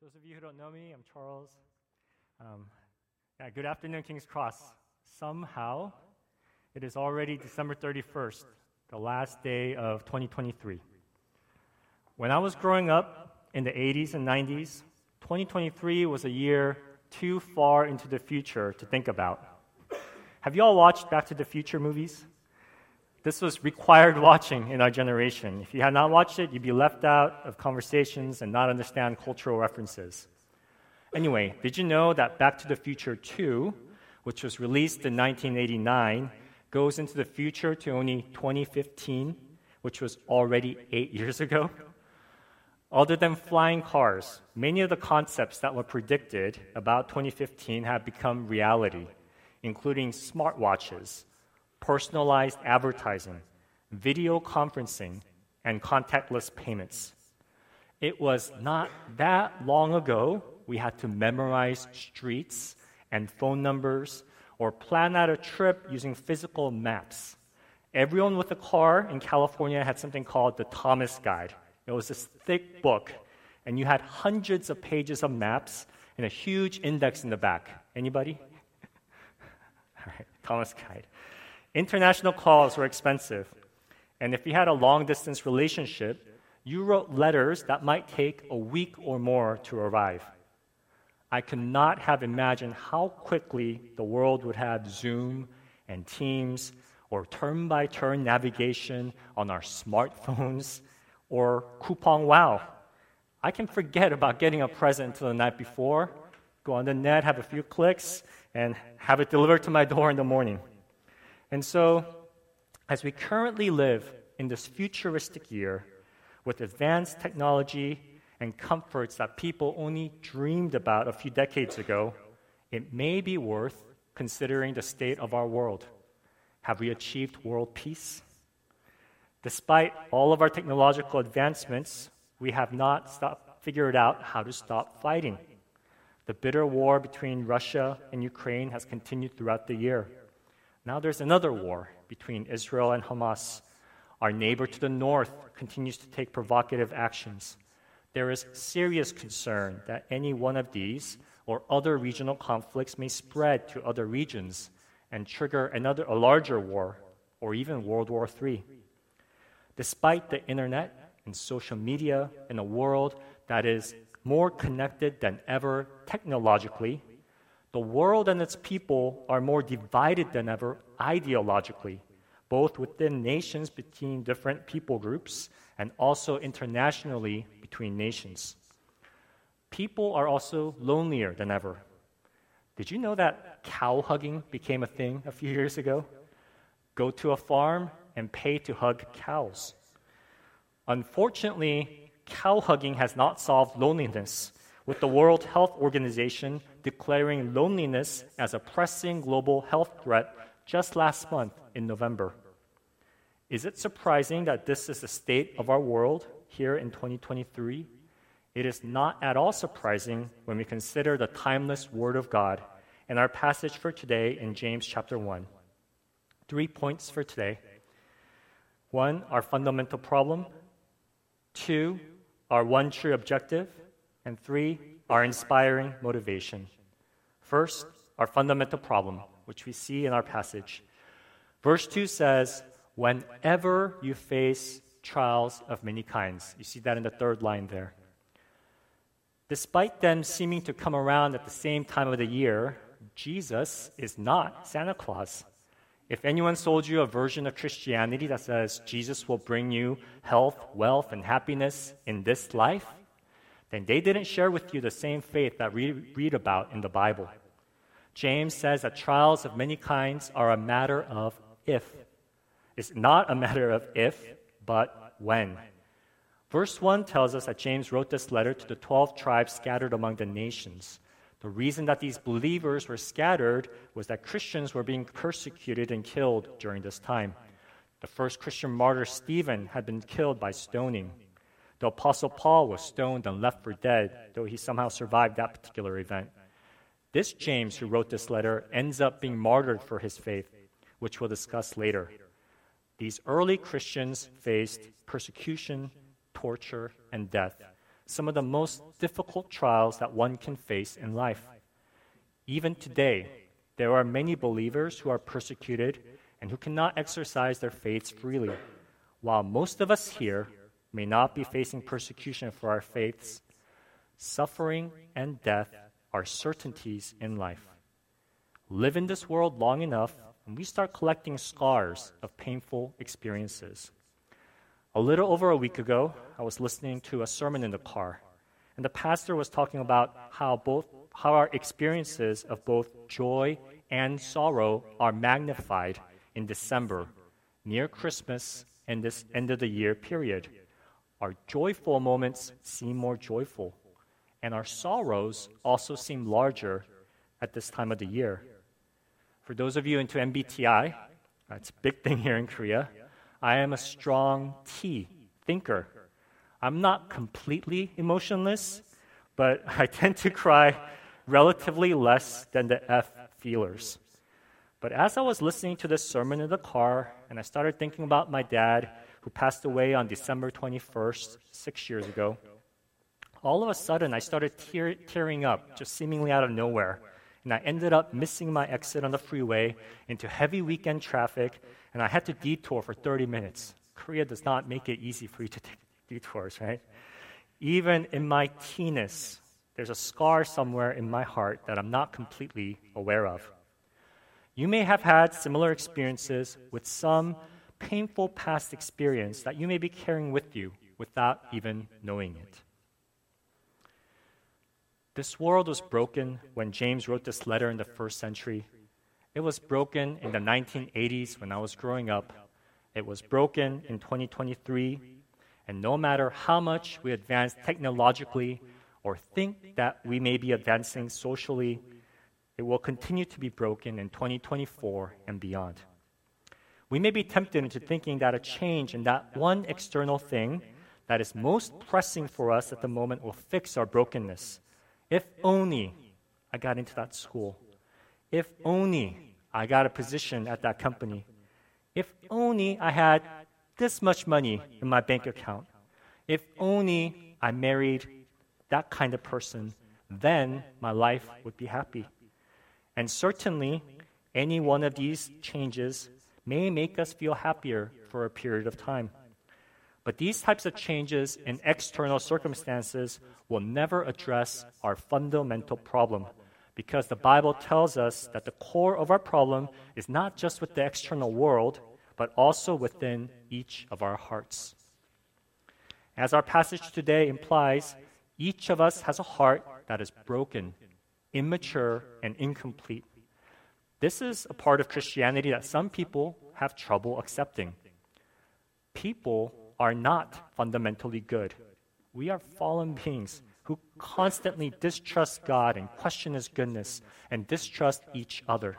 Those of you who don't know me, I'm Charles. Um, yeah, good afternoon, King's Cross. Somehow, it is already December 31st, the last day of 2023. When I was growing up in the 80s and 90s, 2023 was a year too far into the future to think about. Have you all watched Back to the Future movies? This was required watching in our generation. If you had not watched it, you'd be left out of conversations and not understand cultural references. Anyway, did you know that Back to the Future 2, which was released in 1989, goes into the future to only 2015, which was already eight years ago? Other than flying cars, many of the concepts that were predicted about 2015 have become reality, including smartwatches, personalized advertising, video conferencing, and contactless payments. It was not that long ago we had to memorize streets and phone numbers or plan out a trip using physical maps. Everyone with a car in California had something called the Thomas Guide. It was this thick book, and you had hundreds of pages of maps and a huge index in the back. Anybody? All right, Thomas Guide. International calls were expensive. And if you had a long distance relationship, you wrote letters that might take a week or more to arrive. I could not have imagined how quickly the world would have Zoom and Teams or turn by turn navigation on our smartphones or Coupang Wow. I can forget about getting a present until the night before, go on the net, have a few clicks, and have it delivered to my door in the morning. And so, as we currently live in this futuristic year with advanced technology and comforts that people only dreamed about a few decades ago, it may be worth considering the state of our world. Have we achieved world peace? Despite all of our technological advancements, we have not stopped, figured out how to stop fighting. The bitter war between Russia and Ukraine has continued throughout the year. Now there's another war between Israel and Hamas. Our neighbor to the north continues to take provocative actions. There is serious concern that any one of these or other regional conflicts may spread to other regions and trigger another a larger war or even World War III. Despite the internet and social media in a world that is more connected than ever technologically, the world and its people are more divided than ever ideologically, both within nations between different people groups and also internationally between nations. People are also lonelier than ever. Did you know that cow hugging became a thing a few years ago? Go to a farm and pay to hug cows. Unfortunately, cow hugging has not solved loneliness with the World Health Organization declaring loneliness as a pressing global health threat just last month in November. Is it surprising that this is the state of our world here in 2023? It is not at all surprising when we consider the timeless Word of God and our passage for today in James chapter 1. Three points for today. One, our fundamental problem. Two, our one true objective. And three, our inspiring motivation. First, our fundamental problem, which we see in our passage. Verse 2 says, Whenever you face trials of many kinds. You see that in the third line there. Despite them seeming to come around at the same time of the year, Jesus is not Santa Claus. If anyone sold you a version of Christianity that says Jesus will bring you health, wealth, and happiness in this life, then they didn't share with you the same faith that we read about in the Bible. James says that trials of many kinds are a matter of if. It's not a matter of if, but when. Verse 1 tells us that James wrote this letter to the 12 tribes scattered among the nations. The reason that these believers were scattered was that Christians were being persecuted and killed during this time. The first Christian martyr, Stephen, had been killed by stoning. The Apostle Paul was stoned and left for dead, though he somehow survived that particular event. This James, who wrote this letter, ends up being martyred for his faith, which we'll discuss later. These early Christians faced persecution, torture, and death. some of the most difficult trials that one can face in life. Even today, there are many believers who are persecuted and who cannot exercise their faiths freely. While most of us here may not be facing persecution for our faiths, suffering and death are certainties in life. Live in this world long enough, and we start collecting scars of painful experiences. A little over a week ago, I was listening to a sermon in the car, and the pastor was talking about how both how our experiences of both joy and sorrow are magnified in December, near Christmas and this end of the year period. Our joyful moments seem more joyful, and our sorrows also seem larger at this time of the year. For those of you into MBTI, that's a big thing here in Korea. I am a strong T thinker. I'm not completely emotionless, but I tend to cry relatively less than the F feelers. But as I was listening to this sermon in the car, and I started thinking about my dad, who passed away on December 21st, six years ago, all of a sudden I started tear- tearing up, just seemingly out of nowhere. And I ended up missing my exit on the freeway into heavy weekend traffic, and I had to detour for 30 minutes. Korea does not make it easy for you to take detours, right? Even in my teenness, there's a scar somewhere in my heart that I'm not completely aware of. You may have had similar experiences with some painful past experience that you may be carrying with you without even knowing it. This world was broken when James wrote this letter in the first century. It was broken in the 1980s when I was growing up. It was broken in 2023. And no matter how much we advance technologically or think that we may be advancing socially, it will continue to be broken in 2024 and beyond. We may be tempted into thinking that a change in that one external thing that is most pressing for us at the moment will fix our brokenness. If only I got into that school. If only I got a position at that company. If only I had this much money in my bank account. If only I married that kind of person, then my life would be happy. And certainly, any one of these changes may make us feel happier for a period of time. But these types of changes in external circumstances will never address our fundamental problem because the Bible tells us that the core of our problem is not just with the external world, but also within each of our hearts. As our passage today implies, each of us has a heart that is broken, immature, and incomplete. This is a part of Christianity that some people have trouble accepting. People are not fundamentally good. We are fallen beings who constantly distrust God and question His goodness and distrust each other.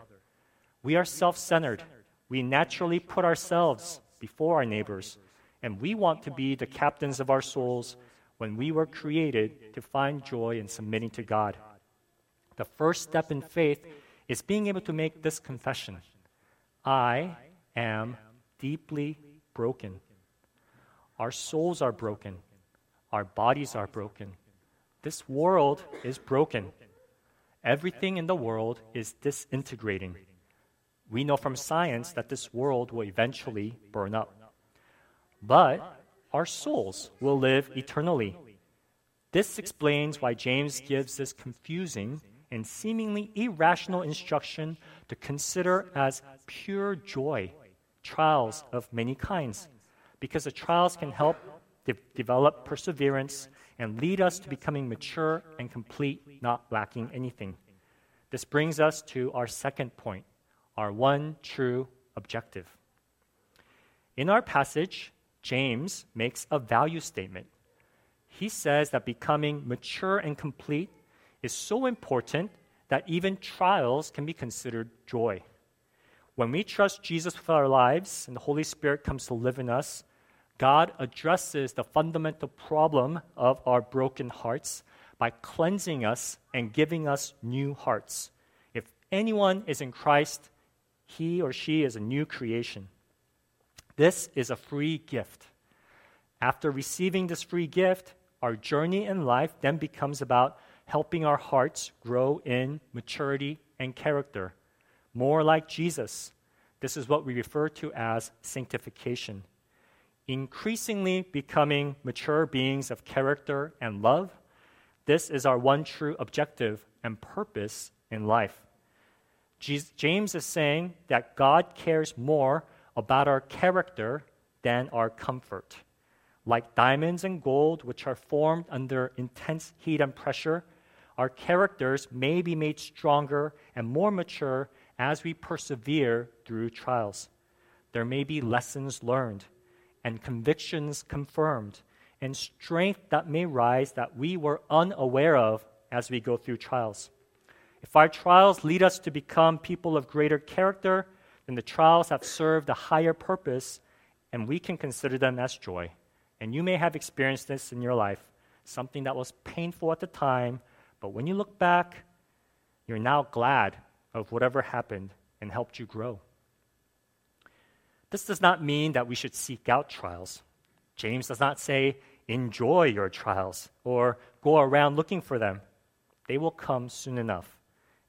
We are self centered. We naturally put ourselves before our neighbors, and we want to be the captains of our souls when we were created to find joy in submitting to God. The first step in faith is being able to make this confession I am deeply broken. Our souls are broken. Our bodies are broken. This world is broken. Everything in the world is disintegrating. We know from science that this world will eventually burn up. But our souls will live eternally. This explains why James gives this confusing and seemingly irrational instruction to consider as pure joy trials of many kinds, because the trials can help de- develop perseverance and lead us to becoming mature and complete, not lacking anything. This brings us to our second point, our one true objective. In our passage, James makes a value statement. He says that becoming mature and complete is so important that even trials can be considered joy. When we trust Jesus with our lives and the Holy Spirit comes to live in us, God addresses the fundamental problem of our broken hearts by cleansing us and giving us new hearts. If anyone is in Christ, he or she is a new creation. This is a free gift. After receiving this free gift, our journey in life then becomes about helping our hearts grow in maturity and character, more like Jesus. This is what we refer to as sanctification. Increasingly becoming mature beings of character and love, this is our one true objective and purpose in life. James is saying that God cares more about our character than our comfort. Like diamonds and gold, which are formed under intense heat and pressure, our characters may be made stronger and more mature as we persevere through trials. There may be lessons learned and convictions confirmed and strength that may rise that we were unaware of as we go through trials. If our trials lead us to become people of greater character, then the trials have served a higher purpose, and we can consider them as joy. And you may have experienced this in your life something that was painful at the time, but when you look back, you're now glad of whatever happened and helped you grow. This does not mean that we should seek out trials. James does not say, enjoy your trials or go around looking for them. They will come soon enough.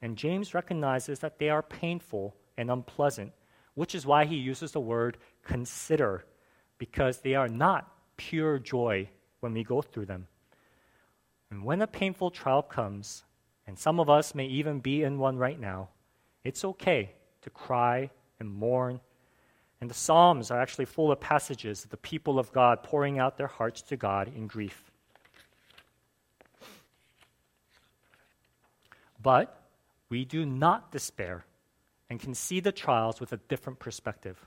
And James recognizes that they are painful and unpleasant, which is why he uses the word consider, because they are not pure joy when we go through them. And when a painful trial comes, and some of us may even be in one right now, it's okay to cry and mourn. And the Psalms are actually full of passages of the people of God pouring out their hearts to God in grief. But we do not despair and can see the trials with a different perspective.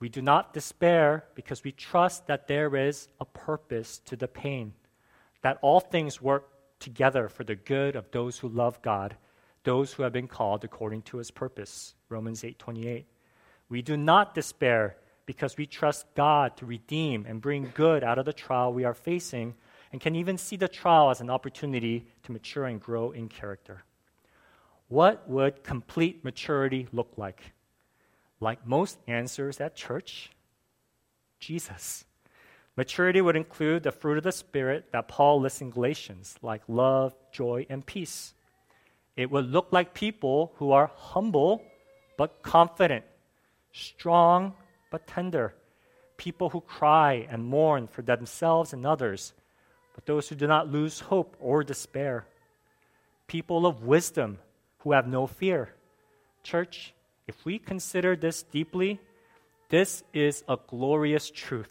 We do not despair because we trust that there is a purpose to the pain, that all things work together for the good of those who love God, those who have been called according to his purpose. Romans 8:28. We do not despair because we trust God to redeem and bring good out of the trial we are facing and can even see the trial as an opportunity to mature and grow in character. What would complete maturity look like? Like most answers at church, Jesus. Maturity would include the fruit of the Spirit that Paul lists in Galatians, like love, joy, and peace. It would look like people who are humble but confident, strong but tender, people who cry and mourn for themselves and others, but those who do not lose hope or despair, people of wisdom who have no fear. Church, if we consider this deeply, this is a glorious truth.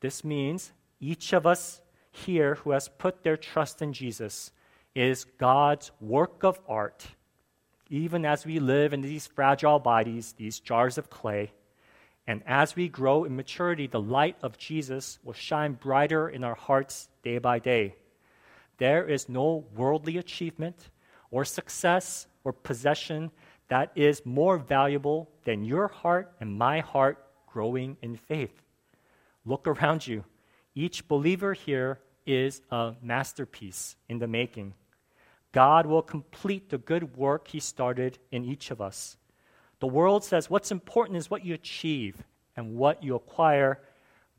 This means each of us here who has put their trust in Jesus is God's work of art. Even as we live in these fragile bodies, these jars of clay, and as we grow in maturity, the light of Jesus will shine brighter in our hearts day by day. There is no worldly achievement, or success or possession that is more valuable than your heart and my heart growing in faith. Look around you. Each believer here is a masterpiece in the making. God will complete the good work He started in each of us. The world says what's important is what you achieve and what you acquire.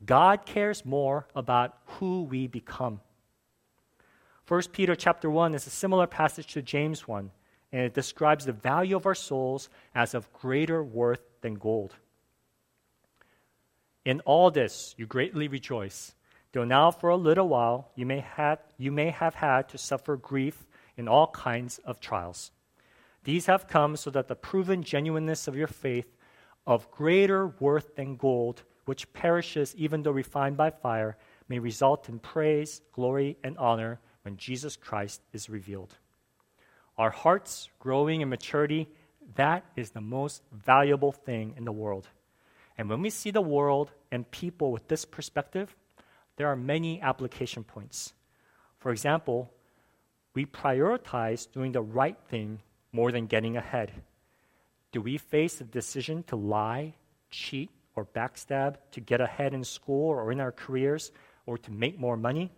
God cares more about who we become. 1 Peter chapter 1 is a similar passage to James 1, and it describes the value of our souls as of greater worth than gold. In all this you greatly rejoice, though now for a little while you may have, you may have had to suffer grief in all kinds of trials. These have come so that the proven genuineness of your faith, of greater worth than gold, which perishes even though refined by fire, may result in praise, glory, and honor when Jesus Christ is revealed. Our hearts growing in maturity, that is the most valuable thing in the world. And when we see the world and people with this perspective, there are many application points. For example, we prioritize doing the right thing more than getting ahead. Do we face the decision to lie, cheat, or backstab to get ahead in school or in our careers or to make more money?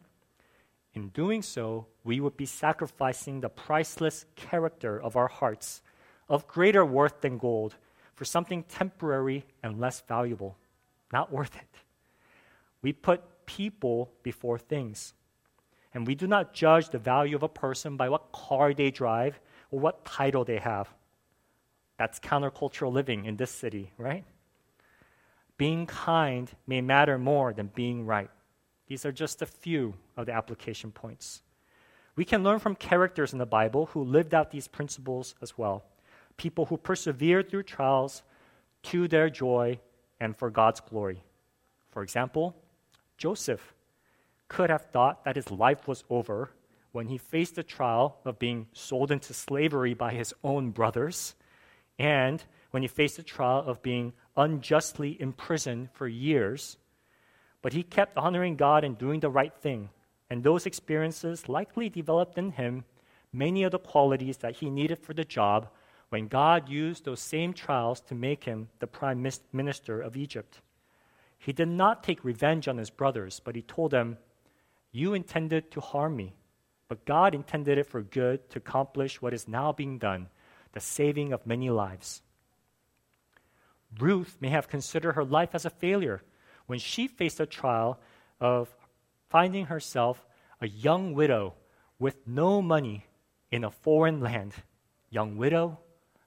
In doing so, we would be sacrificing the priceless character of our hearts, of greater worth than gold, for something temporary and less valuable. Not worth it. We put people before things. And we do not judge the value of a person by what car they drive or what title they have. That's countercultural living in this city, right? Being kind may matter more than being right. These are just a few of the application points. We can learn from characters in the Bible who lived out these principles as well. People who persevered through trials to their joy and for God's glory. For example, Joseph could have thought that his life was over when he faced the trial of being sold into slavery by his own brothers, and when he faced the trial of being unjustly imprisoned for years. But he kept honoring God and doing the right thing, and those experiences likely developed in him many of the qualities that he needed for the job when God used those same trials to make him the prime minister of Egypt. He did not take revenge on his brothers, but he told them, You intended to harm me, but God intended it for good to accomplish what is now being done the saving of many lives. Ruth may have considered her life as a failure when she faced a trial of finding herself a young widow with no money in a foreign land. Young widow,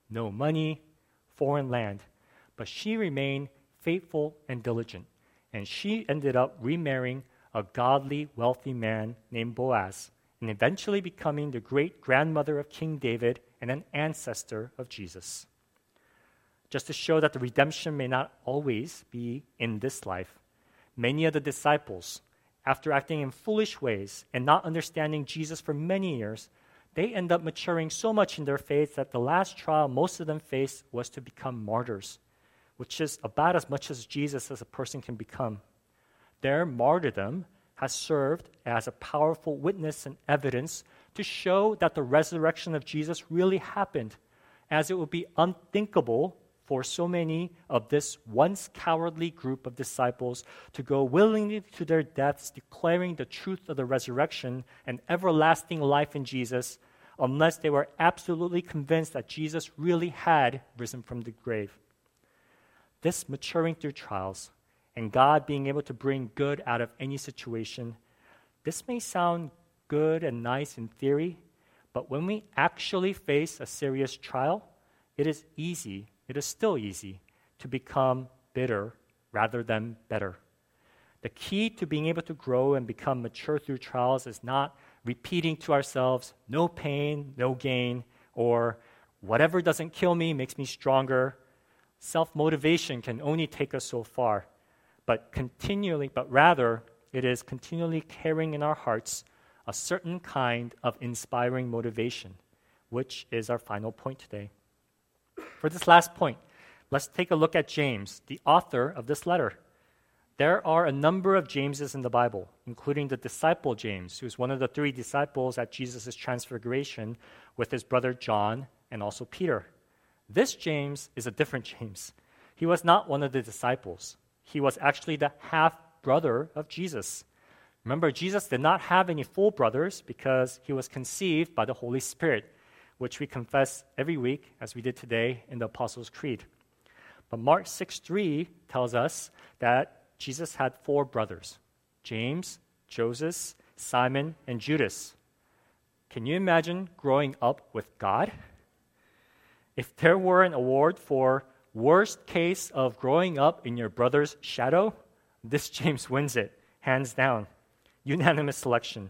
no money, foreign land. But she remained faithful and diligent, and she ended up remarrying a godly, wealthy man named Boaz, and eventually becoming the great grandmother of King David and an ancestor of Jesus. Just to show that the redemption may not always be in this life, many of the disciples, after acting in foolish ways and not understanding Jesus for many years, they end up maturing so much in their faith that the last trial most of them faced was to become martyrs, which is about as much as Jesus as a person can become. Their martyrdom has served as a powerful witness and evidence to show that the resurrection of Jesus really happened, as it would be unthinkable for so many of this once cowardly group of disciples to go willingly to their deaths, declaring the truth of the resurrection and everlasting life in Jesus, unless they were absolutely convinced that Jesus really had risen from the grave. This maturing through trials and God being able to bring good out of any situation, this may sound good and nice in theory, but when we actually face a serious trial, it is easy it is still easy to become bitter rather than better. The key to being able to grow and become mature through trials is not repeating to ourselves, no pain, no gain, or whatever doesn't kill me makes me stronger. Self motivation can only take us so far, but continually, but rather, it is continually carrying in our hearts a certain kind of inspiring motivation, which is our final point today. For this last point, let's take a look at James, the author of this letter. There are a number of Jameses in the Bible, including the disciple James, who's one of the three disciples at Jesus' transfiguration with his brother John and also Peter. This James is a different James. He was not one of the disciples, he was actually the half brother of Jesus. Remember, Jesus did not have any full brothers because he was conceived by the Holy Spirit which we confess every week, as we did today in the Apostles' Creed. But Mark 6 3 tells us that Jesus had four brothers James, Joseph, Simon, and Judas. Can you imagine growing up with God? If there were an award for worst case of growing up in your brother's shadow, this James wins it, hands down. Unanimous selection.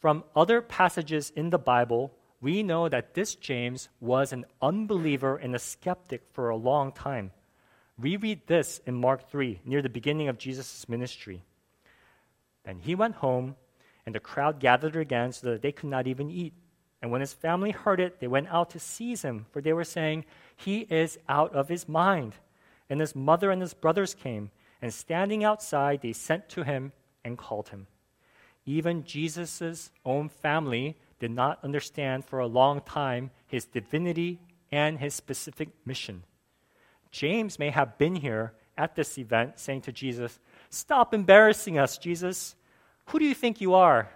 From other passages in the Bible, we know that this James was an unbeliever and a skeptic for a long time. We read this in Mark 3, near the beginning of Jesus' ministry. Then he went home, and the crowd gathered again so that they could not even eat. And when his family heard it, they went out to seize him, for they were saying, He is out of his mind. And his mother and his brothers came, and standing outside, they sent to him and called him. Even Jesus' own family did not understand for a long time his divinity and his specific mission. James may have been here at this event saying to Jesus, Stop embarrassing us, Jesus. Who do you think you are?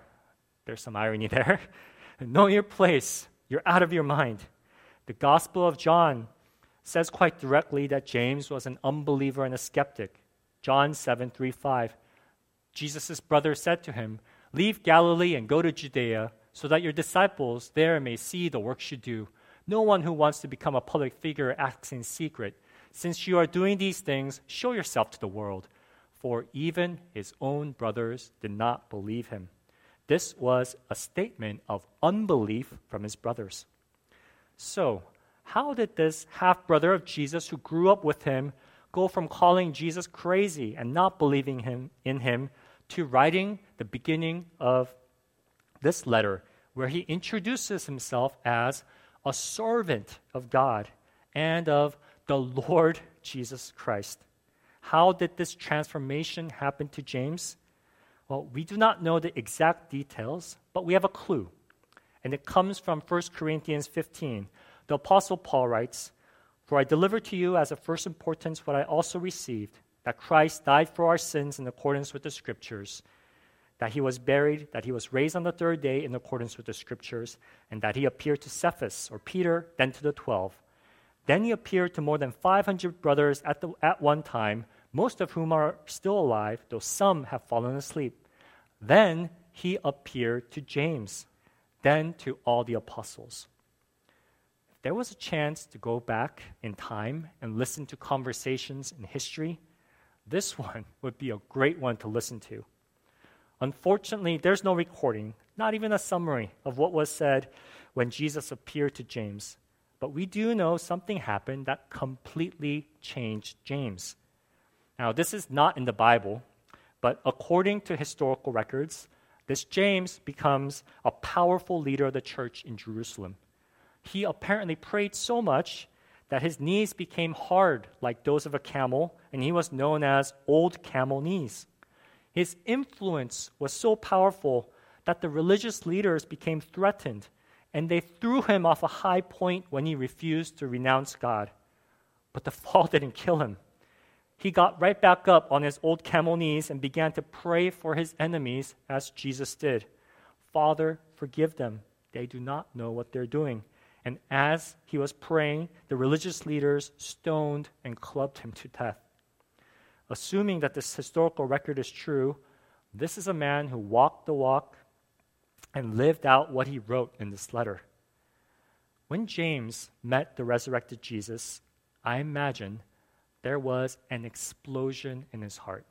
There's some irony there. know your place. You're out of your mind. The Gospel of John says quite directly that James was an unbeliever and a skeptic. John 7 3 5. Jesus' brother said to him, Leave Galilee and go to Judea, so that your disciples there may see the works you do. No one who wants to become a public figure acts in secret. Since you are doing these things, show yourself to the world. For even his own brothers did not believe him. This was a statement of unbelief from his brothers. So, how did this half brother of Jesus who grew up with him go from calling Jesus crazy and not believing him in him to writing the beginning of this letter where he introduces himself as a servant of God and of the Lord Jesus Christ. How did this transformation happen to James? Well, we do not know the exact details, but we have a clue. And it comes from 1 Corinthians 15. The Apostle Paul writes, For I deliver to you as of first importance what I also received that Christ died for our sins in accordance with the Scriptures, that he was buried, that he was raised on the third day in accordance with the Scriptures, and that he appeared to Cephas, or Peter, then to the twelve. Then he appeared to more than 500 brothers at, the, at one time, most of whom are still alive, though some have fallen asleep. Then he appeared to James, then to all the apostles. There was a chance to go back in time and listen to conversations in history, this one would be a great one to listen to. Unfortunately, there's no recording, not even a summary of what was said when Jesus appeared to James. But we do know something happened that completely changed James. Now, this is not in the Bible, but according to historical records, this James becomes a powerful leader of the church in Jerusalem. He apparently prayed so much that his knees became hard like those of a camel, and he was known as Old Camel Knees. His influence was so powerful that the religious leaders became threatened, and they threw him off a high point when he refused to renounce God. But the fall didn't kill him. He got right back up on his old camel knees and began to pray for his enemies as Jesus did. Father, forgive them. They do not know what they're doing. And as he was praying, the religious leaders stoned and clubbed him to death. Assuming that this historical record is true, this is a man who walked the walk and lived out what he wrote in this letter. When James met the resurrected Jesus, I imagine there was an explosion in his heart.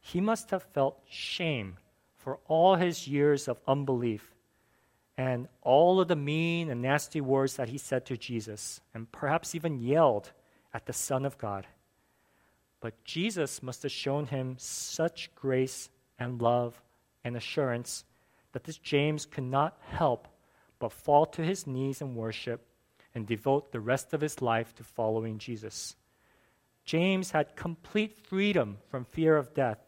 He must have felt shame for all his years of unbelief and all of the mean and nasty words that he said to Jesus, and perhaps even yelled at the Son of God. But Jesus must have shown him such grace and love and assurance that this James could not help but fall to his knees in worship and devote the rest of his life to following Jesus. James had complete freedom from fear of death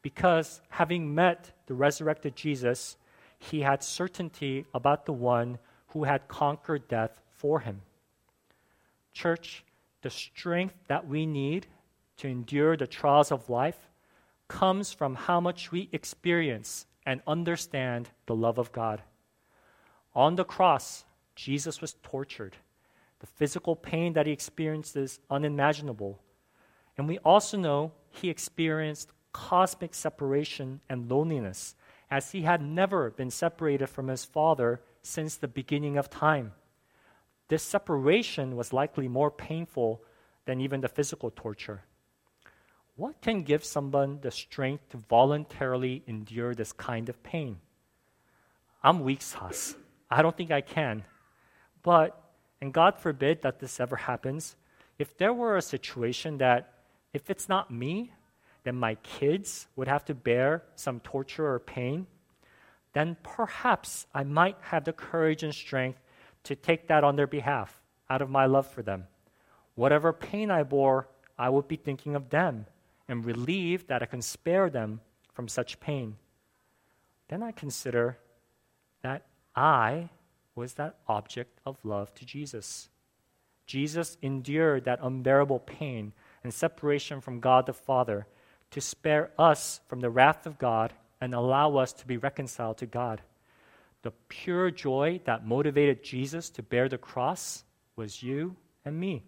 because, having met the resurrected Jesus, he had certainty about the one who had conquered death for him. Church, the strength that we need to endure the trials of life comes from how much we experience and understand the love of God. On the cross, Jesus was tortured. The physical pain that he experienced is unimaginable. And we also know he experienced cosmic separation and loneliness as he had never been separated from his Father since the beginning of time. This separation was likely more painful than even the physical torture. What can give someone the strength to voluntarily endure this kind of pain? I'm weak sauce. I don't think I can. But, and God forbid that this ever happens, if there were a situation that, if it's not me, then my kids would have to bear some torture or pain, then perhaps I might have the courage and strength to take that on their behalf out of my love for them. Whatever pain I bore, I would be thinking of them and relieved that I can spare them from such pain. Then I consider that I was that object of love to Jesus. Jesus endured that unbearable pain and separation from God the Father to spare us from the wrath of God and allow us to be reconciled to God. The pure joy that motivated Jesus to bear the cross was you and me.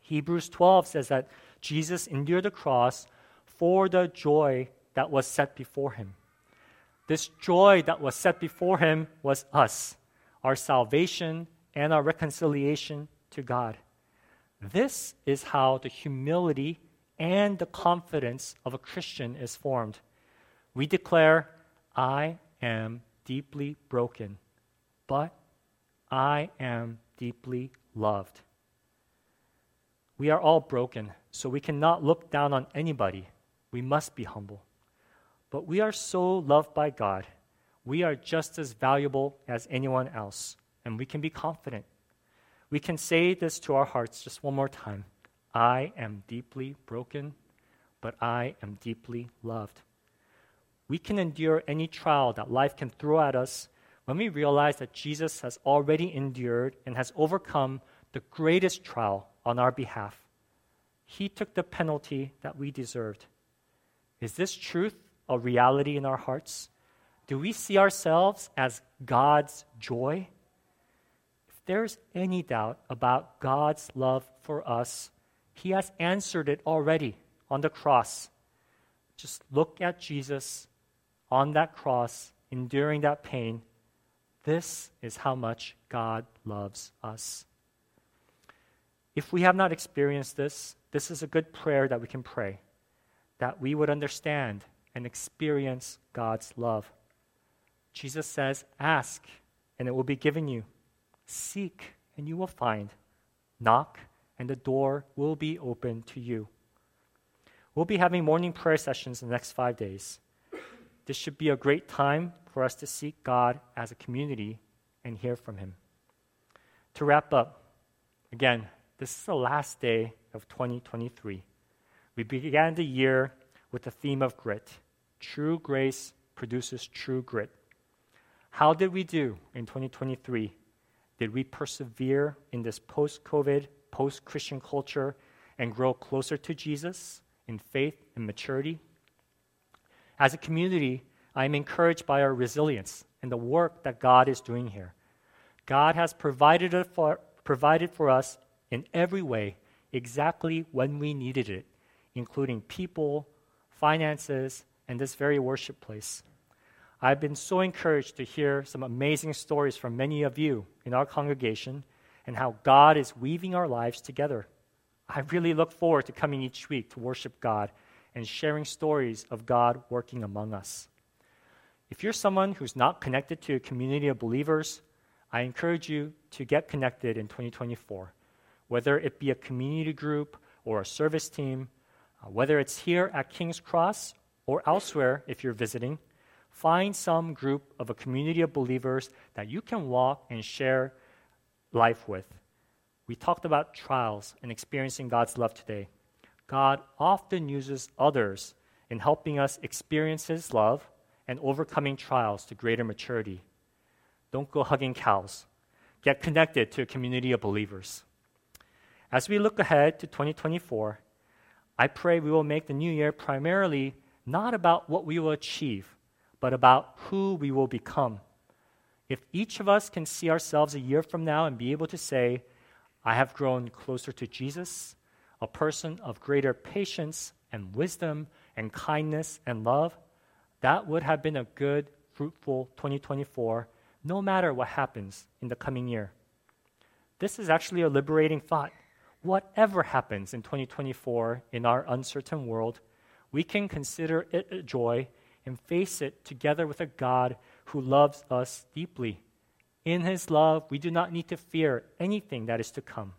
Hebrews 12 says that Jesus endured the cross for the joy that was set before him. This joy that was set before him was us, our salvation and our reconciliation to God. This is how the humility and the confidence of a Christian is formed. We declare, I am deeply broken, but I am deeply loved. We are all broken, so we cannot look down on anybody. We must be humble. But we are so loved by God, we are just as valuable as anyone else, and we can be confident. We can say this to our hearts just one more time I am deeply broken, but I am deeply loved. We can endure any trial that life can throw at us when we realize that Jesus has already endured and has overcome the greatest trial on our behalf. He took the penalty that we deserved. Is this truth a reality in our hearts? Do we see ourselves as God's joy? If there's any doubt about God's love for us, He has answered it already on the cross. Just look at Jesus on that cross, enduring that pain, this is how much God loves us. If we have not experienced this, this is a good prayer that we can pray that we would understand and experience God's love. Jesus says, Ask, and it will be given you. Seek, and you will find. Knock, and the door will be open to you. We'll be having morning prayer sessions in the next five days. This should be a great time for us to seek God as a community and hear from Him. To wrap up, again, this is the last day of 2023. We began the year with the theme of grit. True grace produces true grit. How did we do in 2023? Did we persevere in this post COVID, post Christian culture and grow closer to Jesus in faith and maturity? As a community, I'm encouraged by our resilience and the work that God is doing here. God has provided, for, provided for us in every way exactly when we needed it, including people, finances, and this very worship place. I've been so encouraged to hear some amazing stories from many of you in our congregation and how God is weaving our lives together. I really look forward to coming each week to worship God and sharing stories of God working among us. If you're someone who's not connected to a community of believers, I encourage you to get connected in 2024, whether it be a community group or a service team, uh, whether it's here at King's Cross or elsewhere if you're visiting. Find some group of a community of believers that you can walk and share life with. We talked about trials and experiencing God's love today. God often uses others in helping us experience His love and overcoming trials to greater maturity. Don't go hugging cows. Get connected to a community of believers. As we look ahead to 2024, I pray we will make the new year primarily not about what we will achieve, but about who we will become. If each of us can see ourselves a year from now and be able to say, I have grown closer to Jesus, a person of greater patience and wisdom and kindness and love, that would have been a good, fruitful 2024, no matter what happens in the coming year. This is actually a liberating thought. Whatever happens in 2024 in our uncertain world, we can consider it a joy and face it together with a God who loves us deeply. In his love, we do not need to fear anything that is to come.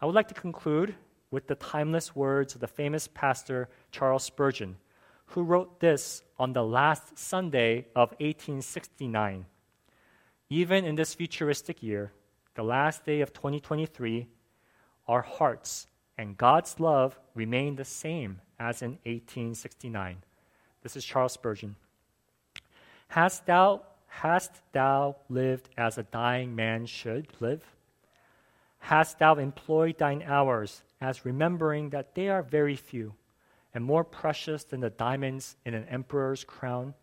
I would like to conclude with the timeless words of the famous pastor Charles Spurgeon, who wrote this on the last Sunday of 1869. Even in this futuristic year, the last day of 2023, our hearts and God's love remain the same as in 1869. This is Charles Spurgeon. Hast thou, hast thou lived as a dying man should live? Hast thou employed thine hours as remembering that they are very few and more precious than the diamonds in an emperor's crown?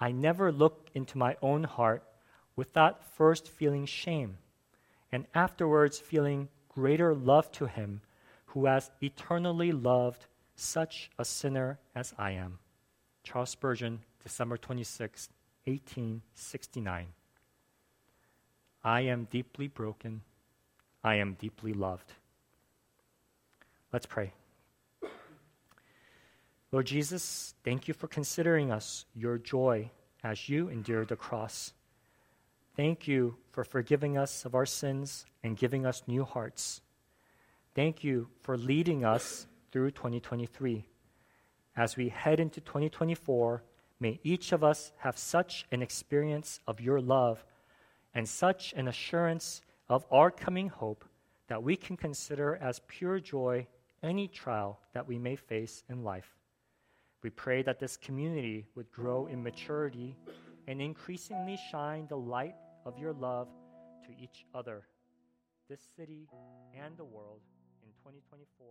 I never look into my own heart without first feeling shame and afterwards feeling greater love to him who has eternally loved such a sinner as I am. Charles Spurgeon, December 26, 1869. I am deeply broken. I am deeply loved. Let's pray. Lord Jesus, thank you for considering us your joy as you endured the cross. Thank you for forgiving us of our sins and giving us new hearts. Thank you for leading us through 2023. As we head into 2024, may each of us have such an experience of your love and such an assurance of our coming hope that we can consider as pure joy any trial that we may face in life. We pray that this community would grow in maturity and increasingly shine the light of your love to each other, this city, and the world in 2024.